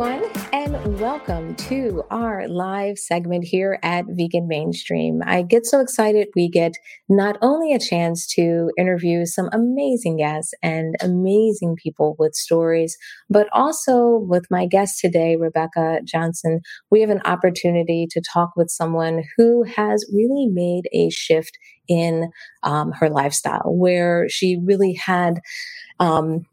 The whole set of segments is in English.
Everyone, and welcome to our live segment here at Vegan Mainstream. I get so excited we get not only a chance to interview some amazing guests and amazing people with stories, but also with my guest today, Rebecca Johnson, we have an opportunity to talk with someone who has really made a shift in um, her lifestyle, where she really had. Um,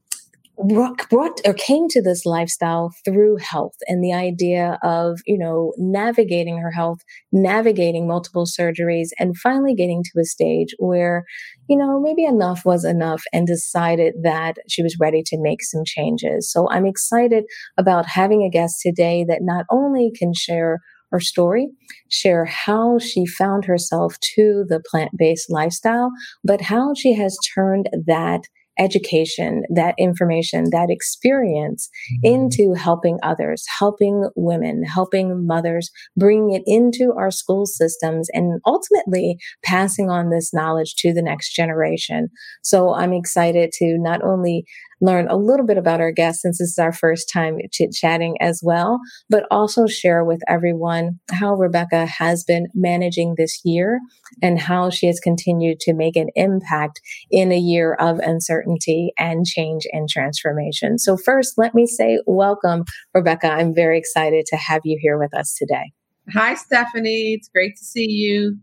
brought or came to this lifestyle through health and the idea of you know navigating her health navigating multiple surgeries and finally getting to a stage where you know maybe enough was enough and decided that she was ready to make some changes. So i'm excited about having a guest today that not only can share her story, share how she found herself to the plant based lifestyle, but how she has turned that education, that information, that experience mm-hmm. into helping others, helping women, helping mothers, bringing it into our school systems, and ultimately passing on this knowledge to the next generation. So I'm excited to not only learn a little bit about our guest since this is our first time chit chatting as well, but also share with everyone how Rebecca has been managing this year and how she has continued to make an impact in a year of uncertainty and change and transformation. So first, let me say welcome, Rebecca. I'm very excited to have you here with us today. Hi, Stephanie. It's great to see you.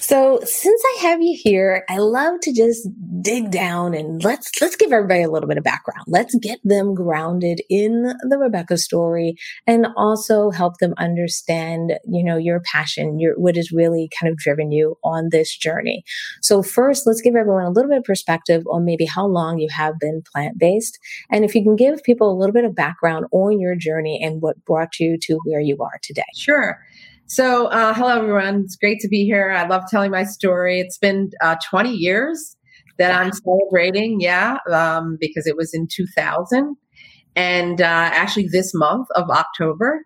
So since I have you here, I love to just dig down and let's let's give everybody a little bit of background. Let's get them grounded in the Rebecca story and also help them understand, you know, your passion, your what has really kind of driven you on this journey. So first, let's give everyone a little bit of perspective on maybe how long you have been plant-based and if you can give people a little bit of background on your journey and what brought you to where you are today. Sure. So, uh, hello everyone. It's great to be here. I love telling my story. It's been uh, 20 years that I'm celebrating, yeah, um, because it was in 2000. And uh, actually, this month of October.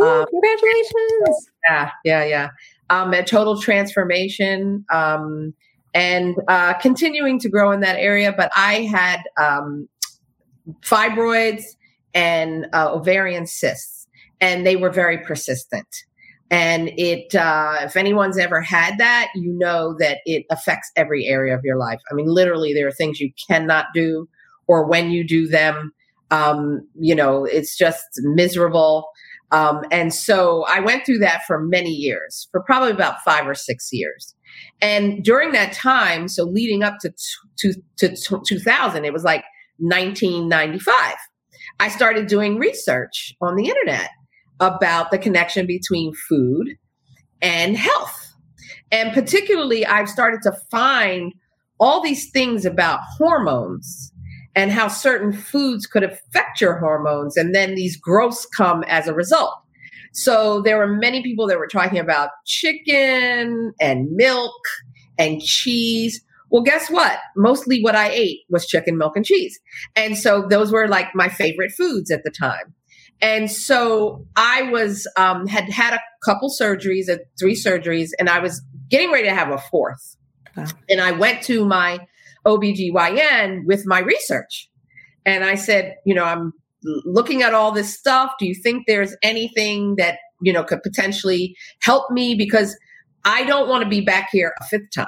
Ooh, um, congratulations. Yeah, yeah, yeah. Um, a total transformation um, and uh, continuing to grow in that area. But I had um, fibroids and uh, ovarian cysts, and they were very persistent. And it, uh, if anyone's ever had that, you know that it affects every area of your life. I mean, literally, there are things you cannot do, or when you do them, um, you know, it's just miserable. Um, and so I went through that for many years, for probably about five or six years. And during that time, so leading up to, to, to 2000, it was like 1995. I started doing research on the internet about the connection between food and health. And particularly, I've started to find all these things about hormones and how certain foods could affect your hormones. And then these growths come as a result. So there were many people that were talking about chicken and milk and cheese. Well, guess what? Mostly what I ate was chicken, milk, and cheese. And so those were like my favorite foods at the time. And so I was, um, had had a couple surgeries, uh, three surgeries, and I was getting ready to have a fourth. Wow. And I went to my OBGYN with my research. And I said, you know, I'm looking at all this stuff. Do you think there's anything that, you know, could potentially help me? Because I don't want to be back here a fifth time.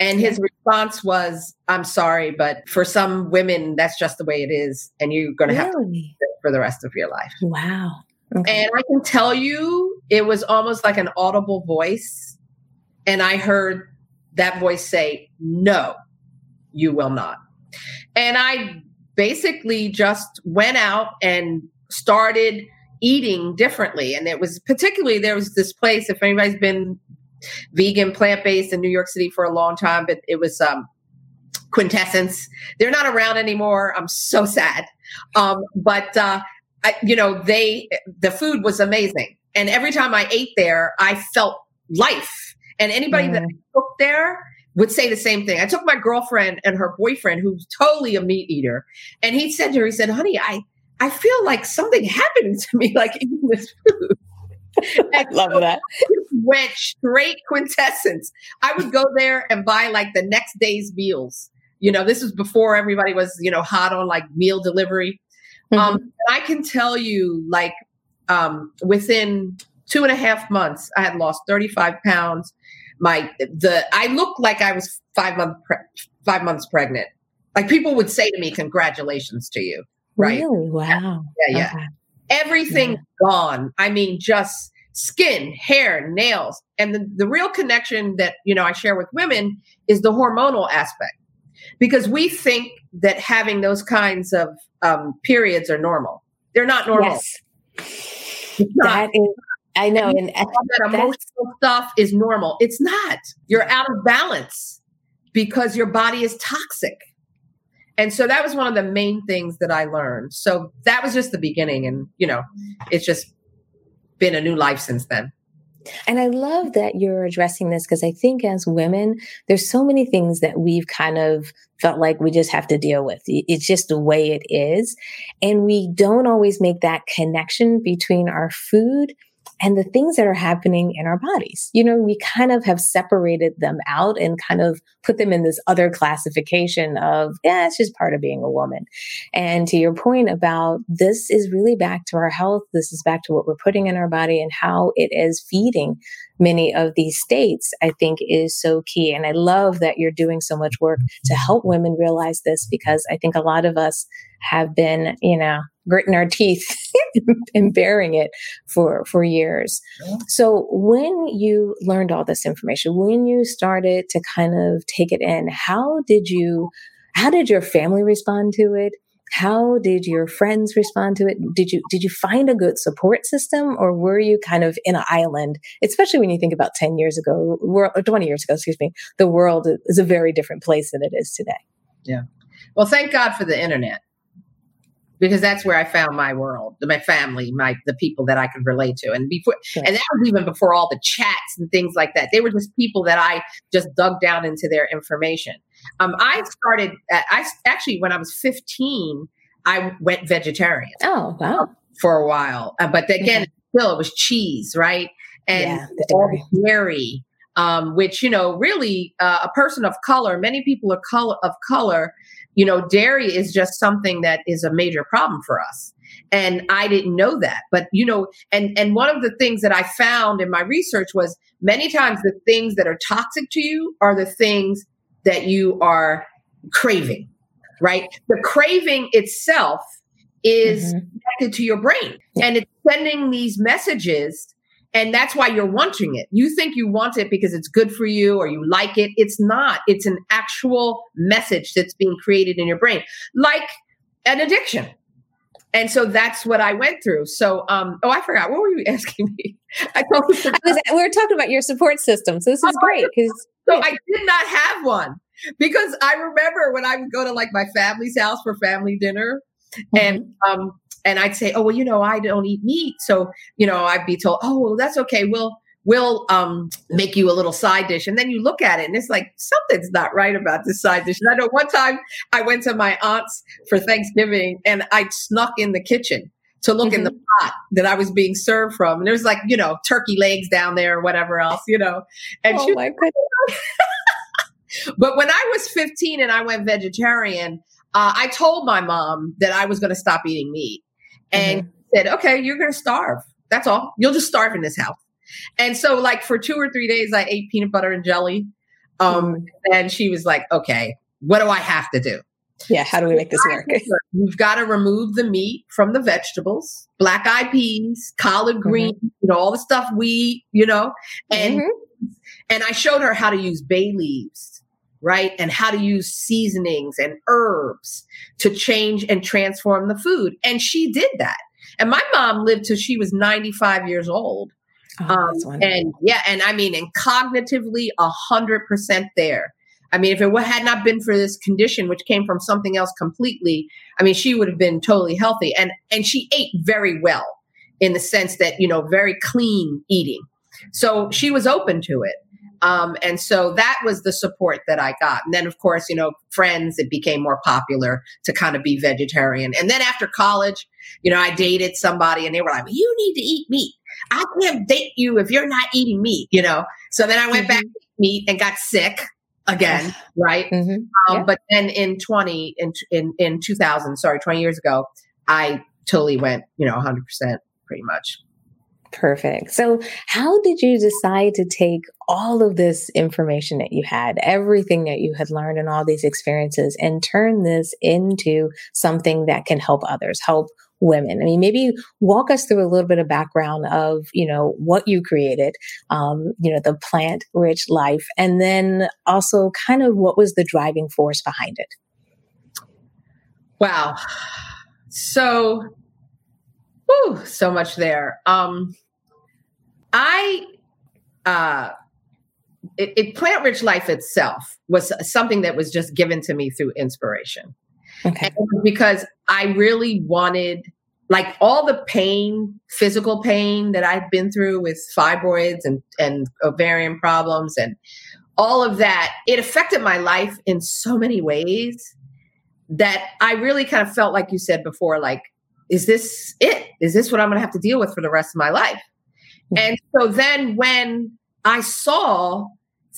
And his response was, I'm sorry, but for some women, that's just the way it is. And you're going to really? have to for the rest of your life. Wow. Okay. And I can tell you, it was almost like an audible voice. And I heard that voice say, No, you will not. And I basically just went out and started eating differently. And it was particularly, there was this place, if anybody's been vegan, plant based in New York City for a long time, but it was um, Quintessence. They're not around anymore. I'm so sad. Um, but uh, I, you know, they, the food was amazing. And every time I ate there, I felt life. And anybody mm. that cooked there would say the same thing. I took my girlfriend and her boyfriend, who's totally a meat eater, and he said to her, he said, honey, I, I feel like something happened to me, like eating this food. I love so that. Went straight quintessence. I would go there and buy like the next day's meals. You know, this was before everybody was, you know, hot on like meal delivery. Um, mm-hmm. Um, I can tell you, like, um, within two and a half months, I had lost 35 pounds. My the I looked like I was five month pre- five months pregnant. Like people would say to me, "Congratulations to you!" Right? Really? Wow. Yeah, yeah. Okay. Everything yeah. gone. I mean, just skin, hair, nails, and the, the real connection that you know I share with women is the hormonal aspect because we think that having those kinds of um, periods are normal. They're not normal. Yes. That is, I know. And, and that emotional stuff is normal. It's not. You're out of balance because your body is toxic. And so that was one of the main things that I learned. So that was just the beginning. And, you know, it's just been a new life since then. And I love that you're addressing this because I think as women, there's so many things that we've kind of felt like we just have to deal with. It's just the way it is. And we don't always make that connection between our food and the things that are happening in our bodies. You know, we kind of have separated them out and kind of put them in this other classification of, yeah, it's just part of being a woman. And to your point about this is really back to our health. This is back to what we're putting in our body and how it is feeding many of these states, I think is so key. And I love that you're doing so much work to help women realize this because I think a lot of us have been, you know, gritting our teeth and bearing it for for years. So when you learned all this information, when you started to kind of take it in, how did you how did your family respond to it? How did your friends respond to it? Did you did you find a good support system or were you kind of in an island? Especially when you think about 10 years ago, or 20 years ago, excuse me, the world is a very different place than it is today. Yeah. Well, thank God for the internet because that's where I found my world, my family, my the people that I could relate to. And before and that was even before all the chats and things like that. They were just people that I just dug down into their information. Um, I started at, I actually when I was 15, I went vegetarian. Oh, wow. For a while. Uh, but again, still it was cheese, right? And yeah, dairy. dairy um, which you know really uh, a person of color many people are color of color you know, dairy is just something that is a major problem for us. And I didn't know that. But, you know, and, and one of the things that I found in my research was many times the things that are toxic to you are the things that you are craving, right? The craving itself is mm-hmm. connected to your brain and it's sending these messages and that's why you're wanting it. You think you want it because it's good for you or you like it. It's not. It's an actual message that's being created in your brain, like an addiction. And so that's what I went through. So, um, oh, I forgot. What were you asking me? I, totally I was, we were talking about your support system. So this is oh, great because so I did not have one because I remember when I would go to like my family's house for family dinner, mm-hmm. and um, and I'd say, oh well, you know, I don't eat meat, so you know, I'd be told, oh well, that's okay. We'll we'll um, make you a little side dish, and then you look at it, and it's like something's not right about this side dish. And I know one time I went to my aunt's for Thanksgiving, and I snuck in the kitchen to look mm-hmm. in the mm-hmm. pot that I was being served from, and there was like you know turkey legs down there or whatever else, you know. And oh she, my goodness. but when I was 15 and I went vegetarian, uh, I told my mom that I was going to stop eating meat and mm-hmm. said, okay, you're going to starve. That's all. You'll just starve in this house. And so, like, for two or three days, I ate peanut butter and jelly. Um, mm-hmm. And she was like, okay, what do I have to do? Yeah, how do we make this work? We've got to remove the meat from the vegetables, black eyed peas, collard mm-hmm. greens, mm-hmm. you know, all the stuff we, you know, and mm-hmm. and I showed her how to use bay leaves right? And how to use seasonings and herbs to change and transform the food. And she did that. And my mom lived till she was 95 years old. Oh, um, and yeah, and I mean, and cognitively, a hundred percent there. I mean, if it had not been for this condition, which came from something else completely, I mean, she would have been totally healthy. And and she ate very well in the sense that you know very clean eating. So she was open to it. Um, and so that was the support that I got. And then, of course, you know, friends, it became more popular to kind of be vegetarian. And then after college, you know, I dated somebody and they were like, you need to eat meat. I can't date you if you're not eating meat, you know? So then I went mm-hmm. back to meat and got sick again, right? Mm-hmm. Um, yeah. But then in 20, in, in, in 2000, sorry, 20 years ago, I totally went, you know, 100% pretty much. Perfect. So, how did you decide to take all of this information that you had, everything that you had learned and all these experiences, and turn this into something that can help others, help women? I mean, maybe walk us through a little bit of background of, you know, what you created, um, you know, the plant rich life, and then also kind of what was the driving force behind it? Wow. So, whew, so much there. Um, I, uh, it, it plant rich life itself was something that was just given to me through inspiration. Okay. because I really wanted, like all the pain, physical pain that I'd been through with fibroids and, and ovarian problems and all of that, it affected my life in so many ways that I really kind of felt like you said before, like, is this it? Is this what I'm going to have to deal with for the rest of my life? Mm-hmm. And so then when I saw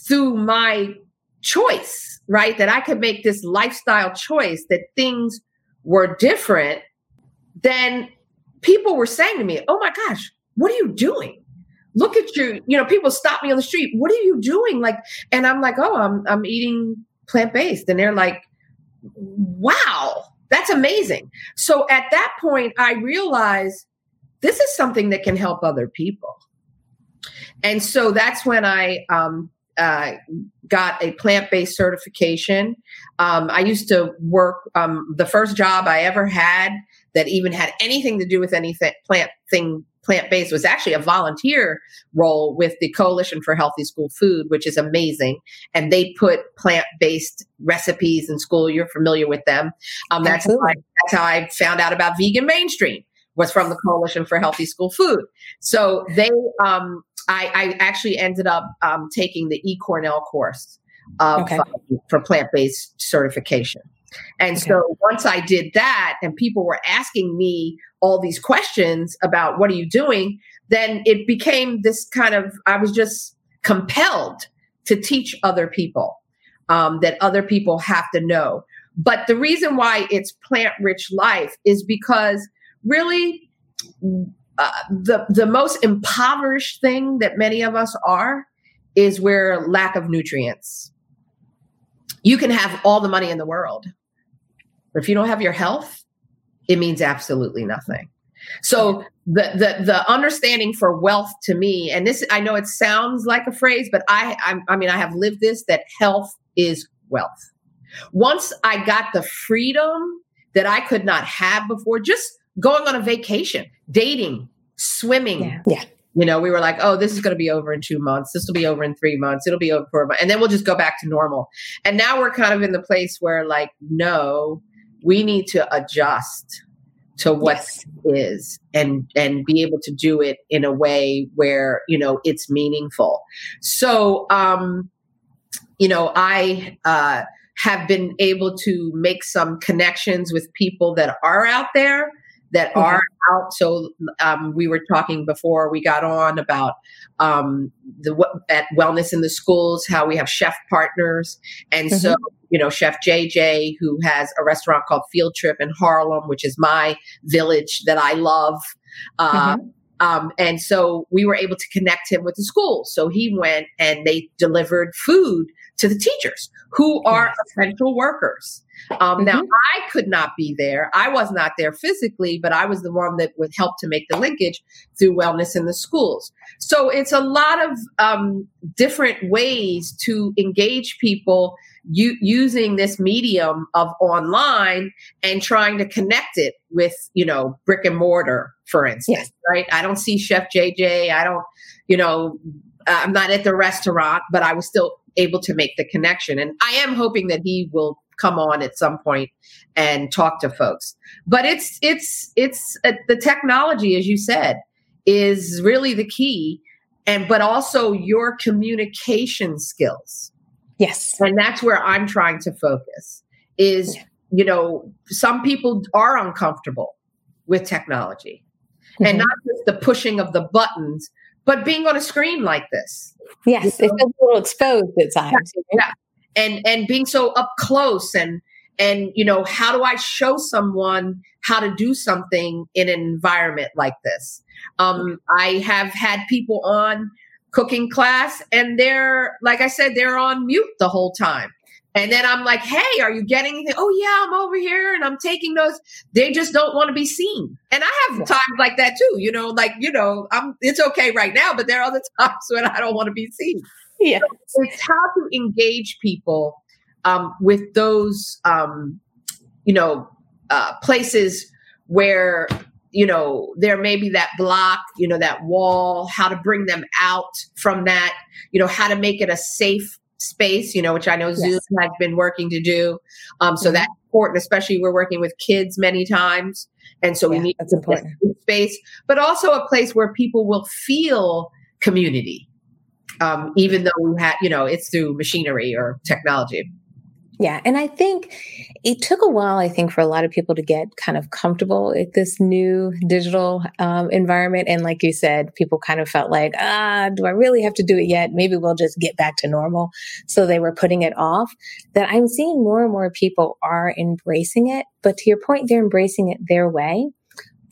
through my choice, right, that I could make this lifestyle choice, that things were different, then people were saying to me, Oh my gosh, what are you doing? Look at you. You know, people stop me on the street. What are you doing? Like, and I'm like, Oh, I'm I'm eating plant based. And they're like, Wow, that's amazing. So at that point, I realized this is something that can help other people. And so that's when I um, uh, got a plant based certification. Um, I used to work, um, the first job I ever had that even had anything to do with anything plant thing plant based was actually a volunteer role with the Coalition for Healthy School Food, which is amazing. And they put plant based recipes in school. You're familiar with them. Um, that's, how I, that's how I found out about vegan mainstream was from the Coalition for Healthy School Food. So they, um, I, I, actually ended up um, taking the eCornell course of, okay. uh, for plant based certification. And okay. so once I did that, and people were asking me all these questions about what are you doing, then it became this kind of, I was just compelled to teach other people um, that other people have to know. But the reason why it's plant rich life is because really uh, the the most impoverished thing that many of us are is where lack of nutrients. You can have all the money in the world, but if you don't have your health, it means absolutely nothing. So the the the understanding for wealth to me, and this I know it sounds like a phrase, but I I, I mean I have lived this that health is wealth. Once I got the freedom that I could not have before, just going on a vacation, dating, swimming. Yeah. yeah. You know, we were like, oh, this is going to be over in two months. This will be over in three months. It'll be over for a month. And then we'll just go back to normal. And now we're kind of in the place where, like, no, we need to adjust to what yes. is and and be able to do it in a way where you know it's meaningful so um you know i uh have been able to make some connections with people that are out there that okay. are out. So um, we were talking before we got on about um, the at wellness in the schools, how we have chef partners, and mm-hmm. so you know Chef JJ who has a restaurant called Field Trip in Harlem, which is my village that I love. Uh, mm-hmm. Um, and so we were able to connect him with the school. So he went and they delivered food to the teachers who are essential workers. Um, mm-hmm. Now, I could not be there. I was not there physically, but I was the one that would help to make the linkage through wellness in the schools. So it's a lot of um, different ways to engage people u- using this medium of online and trying to connect it with, you know, brick and mortar, for instance, yes. right? I don't see Chef JJ. I don't, you know, I'm not at the restaurant, but I was still able to make the connection. And I am hoping that he will come on at some point and talk to folks. But it's it's it's uh, the technology, as you said, is really the key, and but also your communication skills. Yes, and that's where I'm trying to focus. Is yeah. you know some people are uncomfortable with technology, mm-hmm. and not just the pushing of the buttons, but being on a screen like this. Yes, you know? it's a little exposed at times. Yeah. And and being so up close and and you know, how do I show someone how to do something in an environment like this? Um, I have had people on cooking class and they're like I said, they're on mute the whole time. And then I'm like, hey, are you getting anything? Oh, yeah, I'm over here and I'm taking notes. They just don't want to be seen. And I have times like that too, you know, like, you know, I'm, it's okay right now, but there are other times when I don't want to be seen. Yeah. So it's how to engage people um, with those, um, you know, uh, places where, you know, there may be that block, you know, that wall, how to bring them out from that, you know, how to make it a safe space, you know, which I know Zoom yes. has been working to do. Um, so mm-hmm. that's important, especially we're working with kids many times. And so yeah, we need that's important. space, but also a place where people will feel community, um, even though we had, you know, it's through machinery or technology. Yeah. And I think it took a while, I think, for a lot of people to get kind of comfortable with this new digital um, environment. And like you said, people kind of felt like, ah, do I really have to do it yet? Maybe we'll just get back to normal. So they were putting it off. That I'm seeing more and more people are embracing it. But to your point, they're embracing it their way.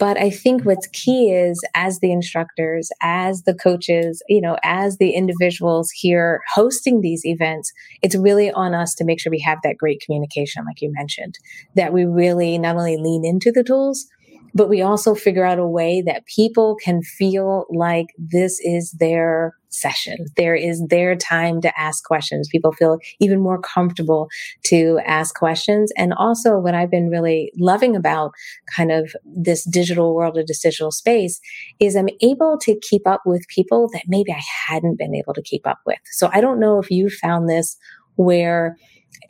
But I think what's key is as the instructors, as the coaches, you know, as the individuals here hosting these events, it's really on us to make sure we have that great communication, like you mentioned, that we really not only lean into the tools, but we also figure out a way that people can feel like this is their session. There is their time to ask questions. People feel even more comfortable to ask questions. And also what I've been really loving about kind of this digital world or this digital space is I'm able to keep up with people that maybe I hadn't been able to keep up with. So I don't know if you found this where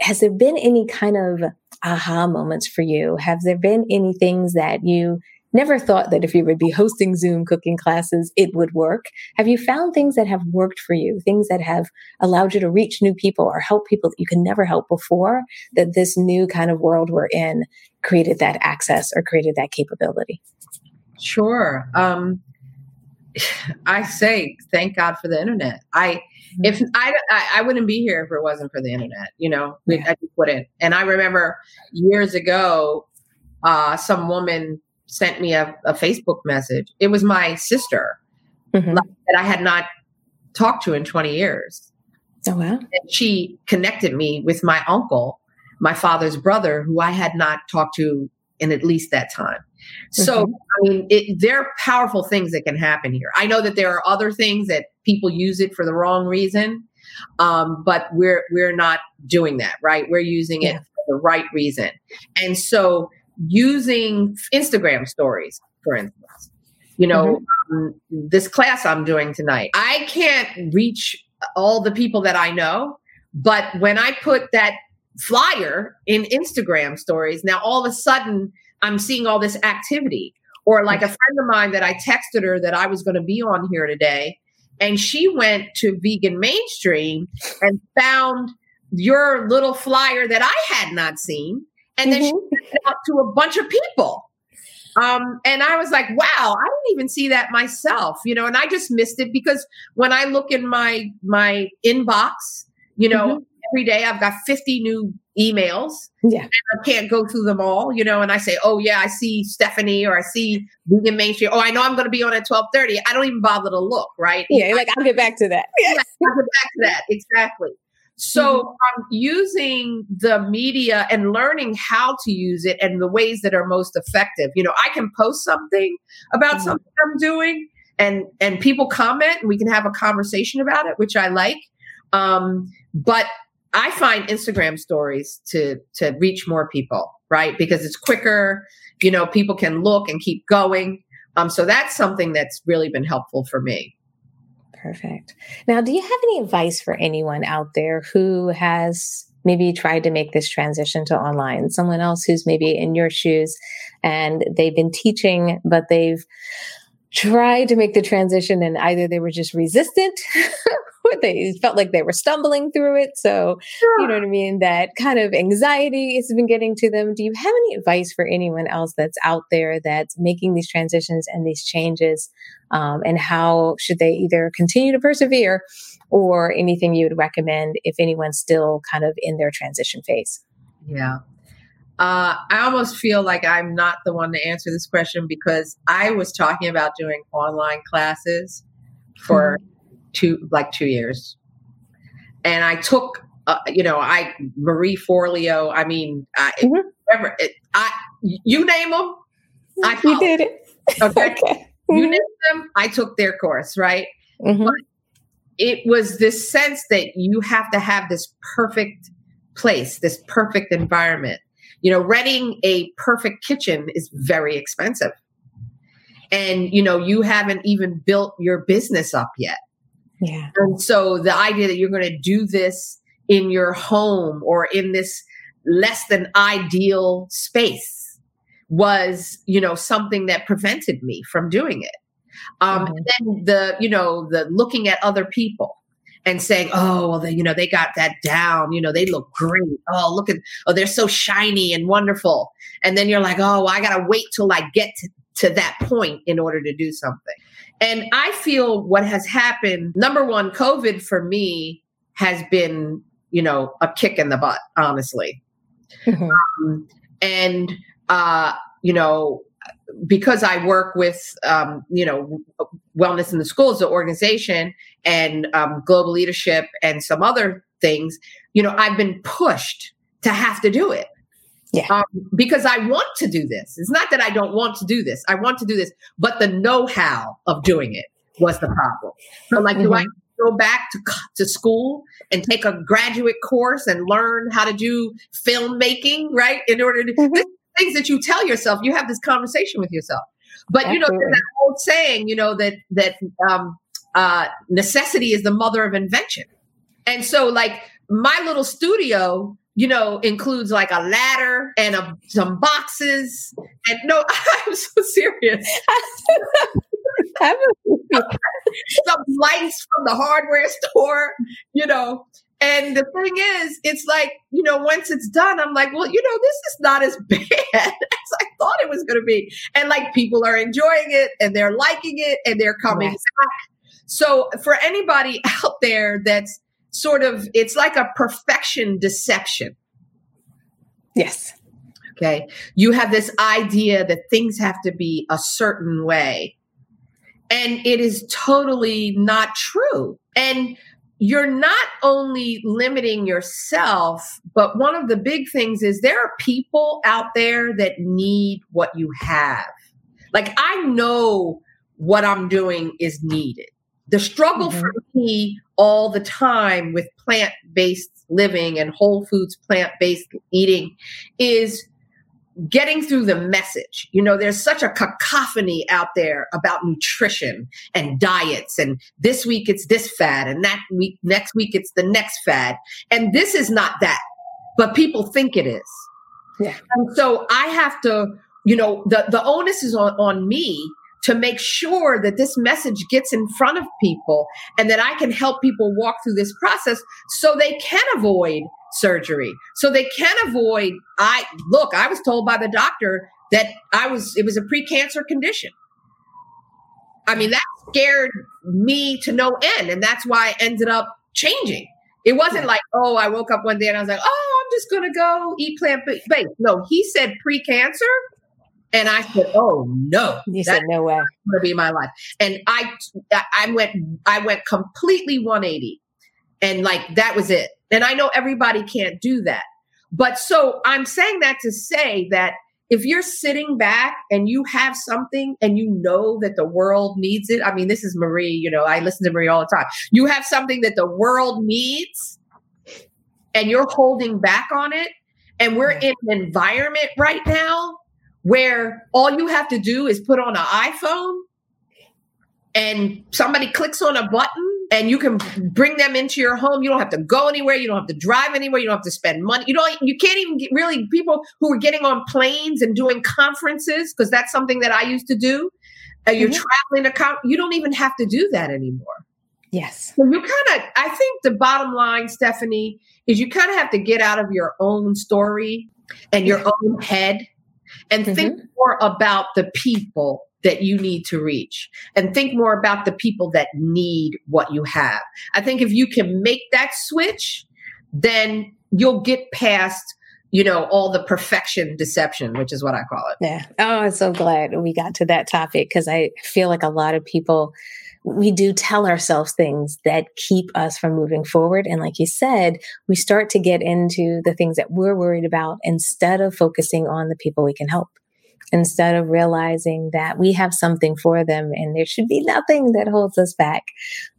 has there been any kind of aha moments for you? Have there been any things that you never thought that if you would be hosting Zoom cooking classes, it would work? Have you found things that have worked for you, things that have allowed you to reach new people or help people that you can never help before, that this new kind of world we're in created that access or created that capability? Sure. Um, I say thank God for the internet. I if mm-hmm. I, I, I wouldn't be here if it wasn't for the internet. You know, yeah. I just wouldn't. And I remember years ago, uh, some woman sent me a, a, Facebook message. It was my sister mm-hmm. that I had not talked to in 20 years. Oh wow! And she connected me with my uncle, my father's brother, who I had not talked to in at least that time. So, mm-hmm. I mean, it, there are powerful things that can happen here. I know that there are other things that people use it for the wrong reason, um, but we're we're not doing that, right? We're using it for the right reason, and so using Instagram stories, for instance, you know, mm-hmm. um, this class I'm doing tonight, I can't reach all the people that I know, but when I put that flyer in Instagram stories, now all of a sudden I'm seeing all this activity. Or like a friend of mine that I texted her that I was going to be on here today, and she went to Vegan Mainstream and found your little flyer that I had not seen, and then mm-hmm. she sent it out to a bunch of people. Um, and I was like, wow, I didn't even see that myself, you know, and I just missed it because when I look in my my inbox, you know, mm-hmm. every day I've got 50 new emails. Yeah. I can't go through them all, you know, and I say, oh yeah, I see Stephanie or I see Vegan Mainstream. Oh, I know I'm going to be on at 1230. I don't even bother to look, right? Yeah. Like I'll get back to that. Yeah. I'll get back to that. Exactly. So mm-hmm. um, using the media and learning how to use it and the ways that are most effective. You know, I can post something about mm-hmm. something I'm doing and and people comment and we can have a conversation about it, which I like. Um, but I find Instagram stories to to reach more people, right? Because it's quicker. You know, people can look and keep going. Um, so that's something that's really been helpful for me. Perfect. Now, do you have any advice for anyone out there who has maybe tried to make this transition to online? Someone else who's maybe in your shoes and they've been teaching, but they've tried to make the transition and either they were just resistant they felt like they were stumbling through it. So, you know what I mean? That kind of anxiety has been getting to them. Do you have any advice for anyone else that's out there that's making these transitions and these changes? Um, and how should they either continue to persevere or anything you would recommend if anyone's still kind of in their transition phase? Yeah. Uh, I almost feel like I'm not the one to answer this question because I was talking about doing online classes for mm-hmm. Two, like two years. And I took, uh, you know, I, Marie Forleo, I mean, I, mm-hmm. it, I, you name them. I you did it. Okay. okay. You mm-hmm. name them. I took their course, right? Mm-hmm. But it was this sense that you have to have this perfect place, this perfect environment you know, renting a perfect kitchen is very expensive. And, you know, you haven't even built your business up yet. Yeah. And so the idea that you're going to do this in your home or in this less than ideal space was, you know, something that prevented me from doing it. Um, mm-hmm. And then the, you know, the looking at other people and saying, "Oh, well, they, you know, they got that down. You know, they look great. Oh, look at, oh, they're so shiny and wonderful." And then you're like, "Oh, well, I got to wait till I get to, to that point in order to do something." And I feel what has happened. Number one, COVID for me has been, you know, a kick in the butt, honestly. Mm-hmm. Um, and uh, you know, because I work with, um, you know, Wellness in the Schools, the organization, and um, global leadership and some other things, you know, I've been pushed to have to do it. Yeah. Um, because I want to do this. It's not that I don't want to do this. I want to do this, but the know-how of doing it was the problem. So, like, mm-hmm. do I mm-hmm. go back to to school and take a graduate course and learn how to do filmmaking, right? In order to mm-hmm things that you tell yourself. You have this conversation with yourself. But Absolutely. you know that old saying, you know that that um, uh, necessity is the mother of invention. And so, like my little studio, you know, includes like a ladder and a, some boxes. And no, I'm so serious. some lights from the hardware store, you know, and the thing is, it's like, you know, once it's done, I'm like, well, you know, this is not as bad as I thought it was going to be. And like people are enjoying it and they're liking it and they're coming yes. back. So for anybody out there that's sort of, it's like a perfection deception. Yes. Okay. You have this idea that things have to be a certain way. And it is totally not true. And you're not only limiting yourself, but one of the big things is there are people out there that need what you have. Like I know what I'm doing is needed. The struggle mm-hmm. for me all the time with plant based living and whole foods plant based eating is getting through the message. You know, there's such a cacophony out there about nutrition and diets. And this week it's this fad, and that week, next week it's the next fad. And this is not that, but people think it is. Yeah. And so I have to, you know, the, the onus is on, on me to make sure that this message gets in front of people and that I can help people walk through this process so they can avoid surgery. So they can avoid I look, I was told by the doctor that I was it was a precancer condition. I mean, that scared me to no end and that's why I ended up changing. It wasn't like, oh, I woke up one day and I was like, oh, I'm just going to go eat plant based. No, he said precancer and I said, "Oh no!" You said, "No way." Going to be my life, and I, I went, I went completely 180, and like that was it. And I know everybody can't do that, but so I'm saying that to say that if you're sitting back and you have something and you know that the world needs it, I mean, this is Marie. You know, I listen to Marie all the time. You have something that the world needs, and you're holding back on it. And we're in an environment right now where all you have to do is put on an iPhone and somebody clicks on a button and you can bring them into your home. You don't have to go anywhere. You don't have to drive anywhere. You don't have to spend money. You don't. You can't even get really people who are getting on planes and doing conferences because that's something that I used to do. Uh, you're mm-hmm. traveling to con- you don't even have to do that anymore. Yes. So you kind of. I think the bottom line, Stephanie, is you kind of have to get out of your own story and your own head and mm-hmm. think more about the people that you need to reach and think more about the people that need what you have. I think if you can make that switch, then you'll get past you know all the perfection deception which is what i call it yeah oh i'm so glad we got to that topic because i feel like a lot of people we do tell ourselves things that keep us from moving forward. And like you said, we start to get into the things that we're worried about instead of focusing on the people we can help instead of realizing that we have something for them and there should be nothing that holds us back.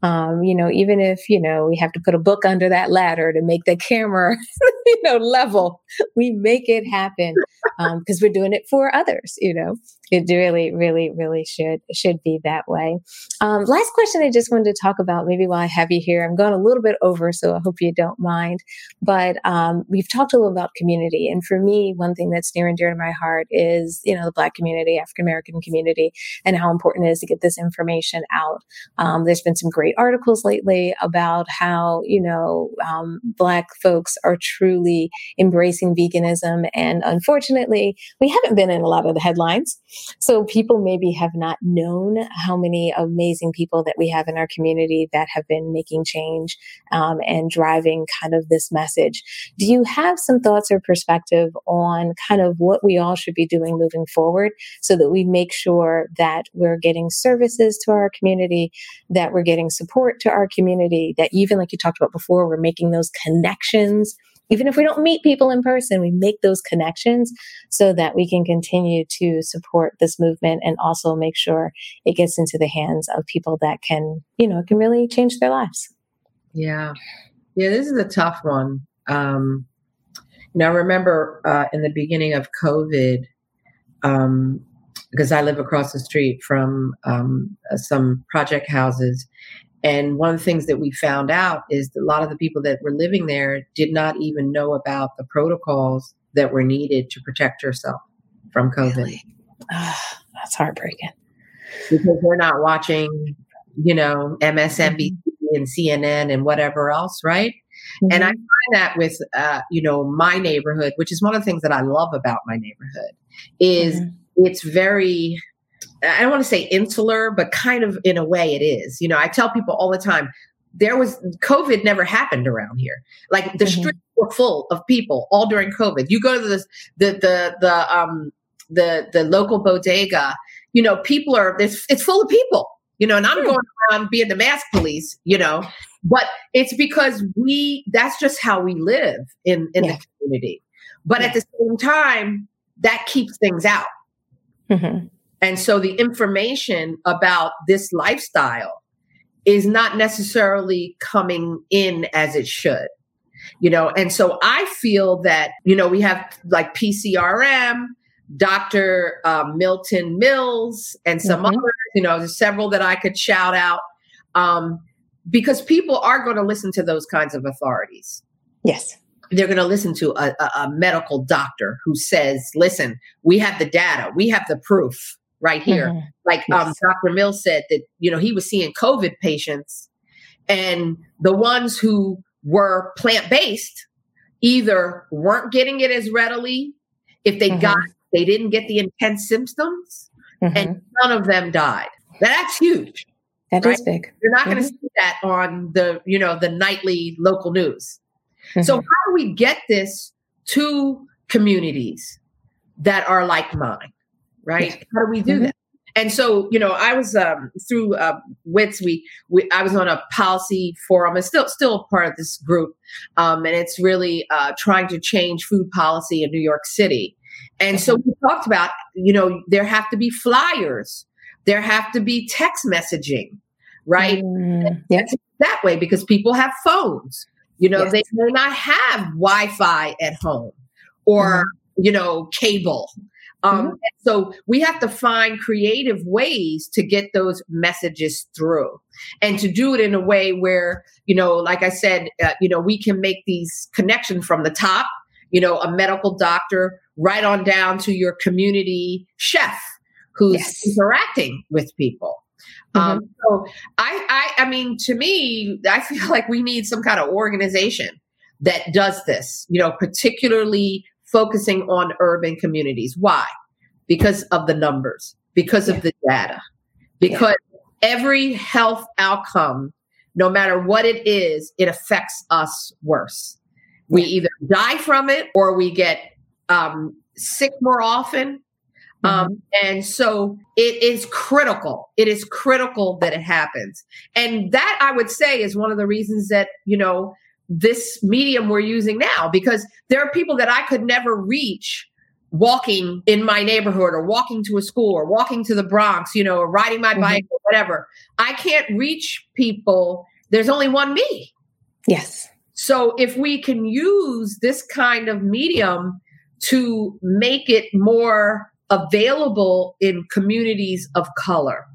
Um, you know, even if, you know, we have to put a book under that ladder to make the camera, you know, level, we make it happen because um, we're doing it for others, you know it really, really, really should should be that way. Um, last question I just wanted to talk about, maybe while I have you here. I'm going a little bit over, so I hope you don't mind. But um, we've talked a little about community, and for me, one thing that's near and dear to my heart is you know the Black community, African American community, and how important it is to get this information out. Um, there's been some great articles lately about how you know um, Black folks are truly embracing veganism, and unfortunately, we haven't been in a lot of the headlines. So people maybe have not known how many amazing people that we have in our community that have been making change um, and driving kind of this message. Do you have some thoughts or perspective on kind of what we all should be doing moving forward so that we make sure that we're getting services to our community, that we're getting support to our community, that even like you talked about before, we're making those connections even if we don't meet people in person, we make those connections so that we can continue to support this movement and also make sure it gets into the hands of people that can, you know, can really change their lives. Yeah. Yeah, this is a tough one. Um, I remember uh, in the beginning of COVID, um, because I live across the street from um, some project houses, and one of the things that we found out is a lot of the people that were living there did not even know about the protocols that were needed to protect yourself from COVID. Really? Oh, that's heartbreaking. Because they're not watching, you know, MSNBC mm-hmm. and CNN and whatever else, right? Mm-hmm. And I mm-hmm. find that with, uh, you know, my neighborhood, which is one of the things that I love about my neighborhood, is mm-hmm. it's very I don't want to say insular, but kind of in a way it is. You know, I tell people all the time, there was COVID never happened around here. Like the mm-hmm. streets were full of people all during COVID. You go to the the the the um the the local bodega, you know, people are it's, it's full of people. You know, and I'm going around being the mask police, you know, but it's because we that's just how we live in in yeah. the community. But yeah. at the same time, that keeps things out. Mm-hmm. And so the information about this lifestyle is not necessarily coming in as it should. You know, and so I feel that, you know, we have like PCRM, Dr. Um, Milton Mills, and some mm-hmm. others, you know, there's several that I could shout out um, because people are going to listen to those kinds of authorities. Yes they're going to listen to a, a, a, medical doctor who says, listen, we have the data, we have the proof right here. Mm-hmm. Like um, yes. um, Dr. Mills said that, you know, he was seeing COVID patients and the ones who were plant based either weren't getting it as readily. If they mm-hmm. got, they didn't get the intense symptoms mm-hmm. and none of them died. That's huge. That right? is big. You're not going to mm-hmm. see that on the, you know, the nightly local news. So mm-hmm. how do we get this to communities that are like mine? Right? How do we do mm-hmm. that? And so, you know, I was um, through uh, WITS. We, we, I was on a policy forum. and still still part of this group, um, and it's really uh, trying to change food policy in New York City. And so we talked about, you know, there have to be flyers, there have to be text messaging, right? Mm. That way because people have phones. You know, yes. they may not have Wi-Fi at home or mm. you know cable Um, mm-hmm. So we have to find creative ways to get those messages through and to do it in a way where, you know, like I said, uh, you know, we can make these connections from the top, you know, a medical doctor right on down to your community chef who's yes. interacting with people. Mm-hmm. Um, so I, I, I mean, to me, I feel like we need some kind of organization that does this, you know, particularly focusing on urban communities. Why? Because of the numbers, because yeah. of the data, because yeah. every health outcome, no matter what it is, it affects us worse. We either die from it or we get um, sick more often. Um, mm-hmm. and so it is critical. It is critical that it happens. And that I would say is one of the reasons that, you know, this medium we're using now because there are people that I could never reach walking in my neighborhood or walking to a school or walking to the Bronx, you know, or riding my mm-hmm. bike or whatever. I can't reach people. There's only one me. Yes. So if we can use this kind of medium to make it more available in communities of color,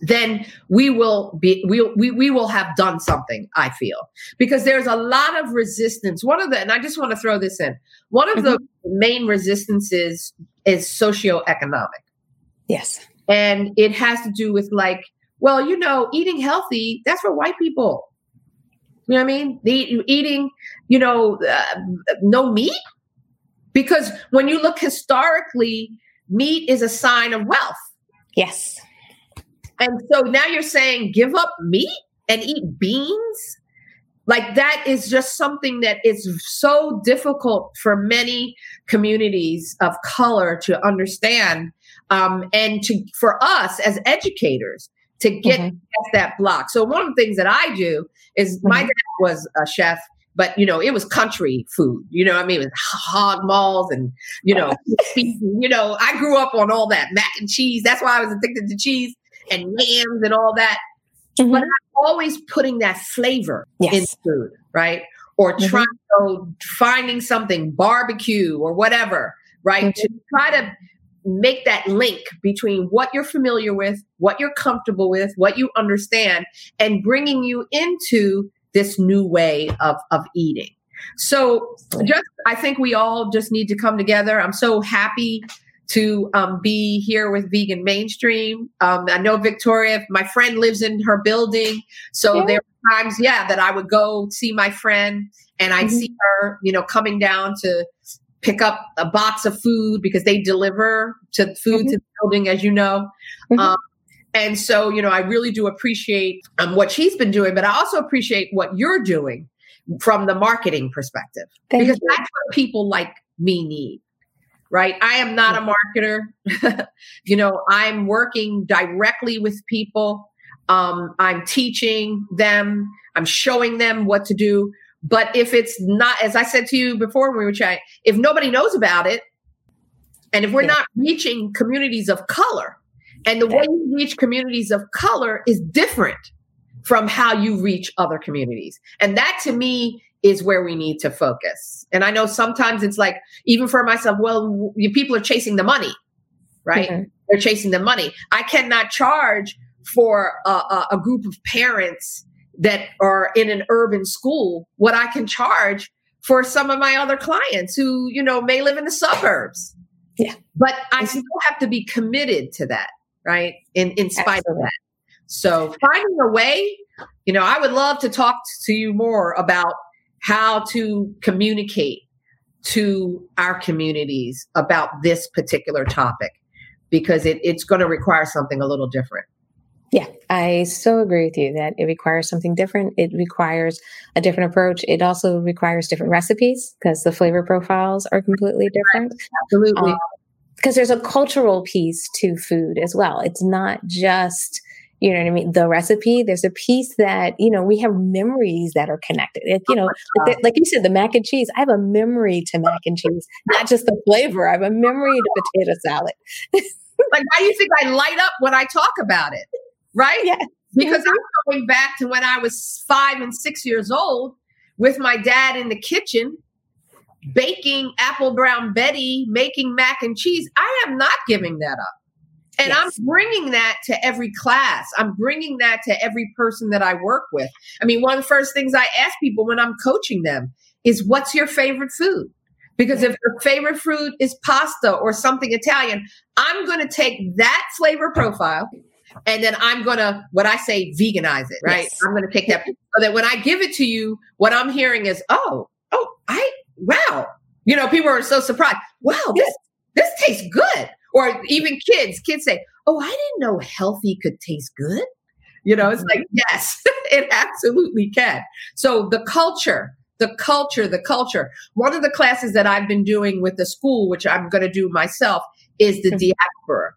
then we will be we, we we will have done something i feel. Because there's a lot of resistance. One of the and i just want to throw this in. One of mm-hmm. the main resistances is socioeconomic. Yes. And it has to do with like well you know eating healthy that's for white people. You know what i mean? The, eating you know uh, no meat? Because when you look historically meat is a sign of wealth. Yes and so now you're saying give up meat and eat beans? Like that is just something that is so difficult for many communities of color to understand. Um, and to for us as educators to get mm-hmm. past that block. So one of the things that I do is mm-hmm. my dad was a chef but you know it was country food you know i mean it was hog maws and you know you know i grew up on all that mac and cheese that's why i was addicted to cheese and yams and all that. Mm-hmm. But I'm always putting that flavor yes. in food, right? Or mm-hmm. trying to finding something barbecue or whatever, right? Mm-hmm. To try to make that link between what you're familiar with, what you're comfortable with, what you understand, and bringing you into this new way of, of eating. So just I think we all just need to come together. I'm so happy to um, be here with Vegan Mainstream. Um, I know Victoria, my friend lives in her building. So yeah. there were times, yeah, that I would go see my friend and I'd mm-hmm. see her, you know, coming down to pick up a box of food because they deliver to food mm-hmm. to the building, as you know. Mm-hmm. Um, and so, you know, I really do appreciate um, what she's been doing, but I also appreciate what you're doing from the marketing perspective Thank because you. that's what people like me need right? I am not a marketer. you know, I'm working directly with people. Um, I'm teaching them, I'm showing them what to do. But if it's not, as I said to you before when we were chatting, if nobody knows about it, and if we're yeah. not reaching communities of color, and the way you reach communities of color is different from how you reach other communities. And that to me is where we need to focus. And I know sometimes it's like, even for myself, well, people are chasing the money, right? Mm-hmm. They're chasing the money. I cannot charge for a, a, a group of parents that are in an urban school what I can charge for some of my other clients who, you know, may live in the suburbs. Yeah. But I still have to be committed to that, right? In in spite Absolutely. of that. So finding a way, you know, I would love to talk to you more about how to communicate to our communities about this particular topic because it, it's going to require something a little different. Yeah, I so agree with you that it requires something different. It requires a different approach. It also requires different recipes because the flavor profiles are completely different. Absolutely. Because um, there's a cultural piece to food as well. It's not just you know what I mean? The recipe, there's a piece that, you know, we have memories that are connected. It, you oh know, oh like you said, the mac and cheese, I have a memory to mac and cheese, not just the flavor. I have a memory to potato salad. like, why do you think I light up when I talk about it? Right? Yeah. Because mm-hmm. I'm going back to when I was five and six years old with my dad in the kitchen baking apple brown Betty, making mac and cheese. I am not giving that up. And yes. I'm bringing that to every class. I'm bringing that to every person that I work with. I mean, one of the first things I ask people when I'm coaching them is what's your favorite food? Because if your favorite food is pasta or something Italian, I'm going to take that flavor profile and then I'm going to, what I say, veganize it, right? Yes. I'm going to take that so that when I give it to you, what I'm hearing is, oh, oh, I, wow. You know, people are so surprised. Wow, this, this tastes good. Or even kids, kids say, oh, I didn't know healthy could taste good. You know, it's like, mm-hmm. yes, it absolutely can. So the culture, the culture, the culture. One of the classes that I've been doing with the school, which I'm going to do myself, is the mm-hmm. diaspora.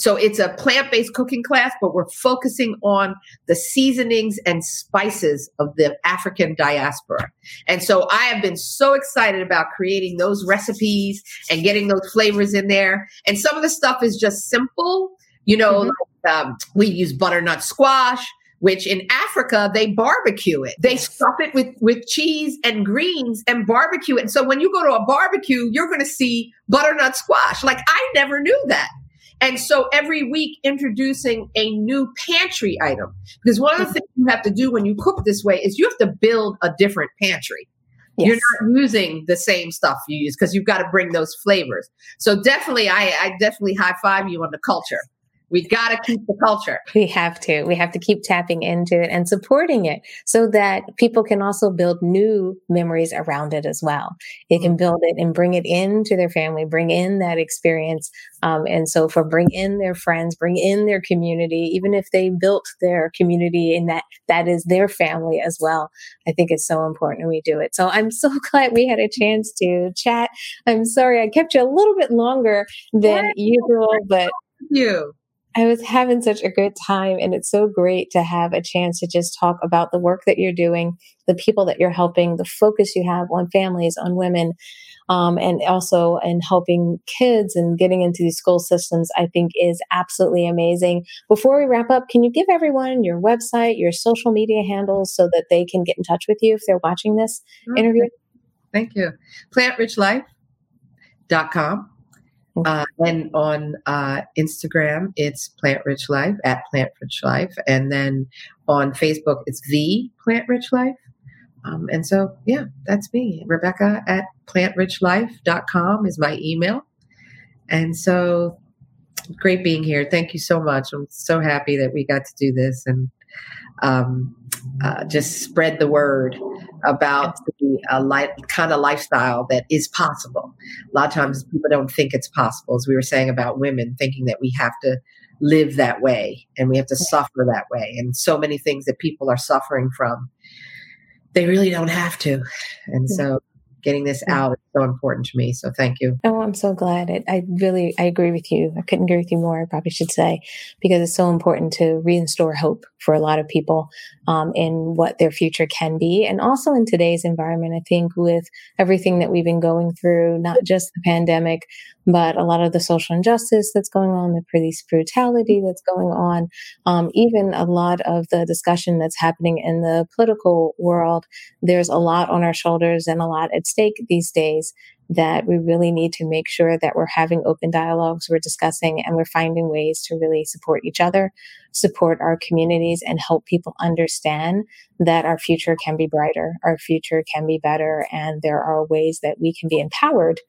So it's a plant based cooking class, but we're focusing on the seasonings and spices of the African diaspora. And so I have been so excited about creating those recipes and getting those flavors in there. And some of the stuff is just simple. You know, mm-hmm. like, um, we use butternut squash which in Africa they barbecue it. They stuff it with with cheese and greens and barbecue it. And so when you go to a barbecue, you're going to see butternut squash. Like I never knew that. And so every week introducing a new pantry item. Because one of the things you have to do when you cook this way is you have to build a different pantry. Yes. You're not using the same stuff you use because you've got to bring those flavors. So definitely, I, I definitely high five you on the culture. We've got to keep the culture. We have to. We have to keep tapping into it and supporting it so that people can also build new memories around it as well. They can build it and bring it into their family, bring in that experience. Um, and so for bring in their friends, bring in their community, even if they built their community and that that is their family as well. I think it's so important we do it. So I'm so glad we had a chance to chat. I'm sorry I kept you a little bit longer than usual, but you. I was having such a good time, and it's so great to have a chance to just talk about the work that you're doing, the people that you're helping, the focus you have on families, on women, um, and also in helping kids and getting into these school systems. I think is absolutely amazing. Before we wrap up, can you give everyone your website, your social media handles, so that they can get in touch with you if they're watching this okay. interview? Thank you. PlantRichLife.com uh, and on uh, Instagram, it's Plant Rich Life at Plant Rich Life. And then on Facebook, it's The Plant Rich Life. Um, and so, yeah, that's me. Rebecca at plantrichlife.com is my email. And so, great being here. Thank you so much. I'm so happy that we got to do this and um, uh, just spread the word about the uh, life, kind of lifestyle that is possible. A lot of times people don't think it's possible, as we were saying about women, thinking that we have to live that way and we have to suffer that way. And so many things that people are suffering from, they really don't have to. And so getting this out is so important to me. So thank you. Oh, I'm so glad. It, I really, I agree with you. I couldn't agree with you more. I probably should say because it's so important to reinstore hope for a lot of people um, in what their future can be, and also in today's environment. I think with everything that we've been going through, not just the pandemic, but a lot of the social injustice that's going on, the police brutality that's going on, um, even a lot of the discussion that's happening in the political world. There's a lot on our shoulders and a lot at stake these days that we really need to make sure that we're having open dialogues, we're discussing, and we're finding ways to really support each other, support our communities, and help people understand that our future can be brighter, our future can be better, and there are ways that we can be empowered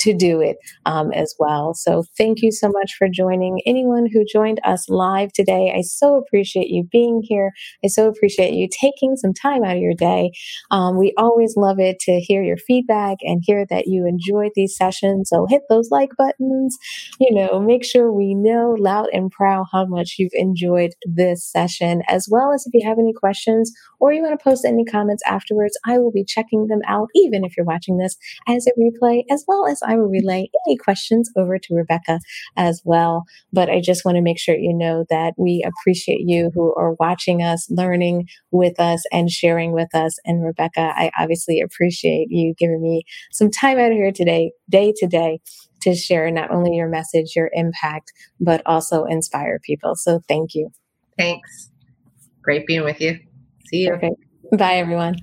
to do it um, as well. So thank you so much for joining anyone who joined us live today. I so appreciate you being here. I so appreciate you taking some time out of your day. Um, we always love it to hear your feedback and hear that you enjoyed these sessions. So hit those like buttons, you know, make sure we know loud and proud how much you've enjoyed this session, as well as if you have any questions or you want to post any comments afterwards, I will be checking them out, even if you're watching this as a replay, as well as I will relay any questions over to Rebecca as well. But I just want to make sure you know that we appreciate you who are watching us, learning with us, and sharing with us. And Rebecca, I obviously appreciate you giving me some time out of here today, day to day to share not only your message, your impact, but also inspire people. So thank you. Thanks. Great being with you. See you. Perfect. Bye, everyone.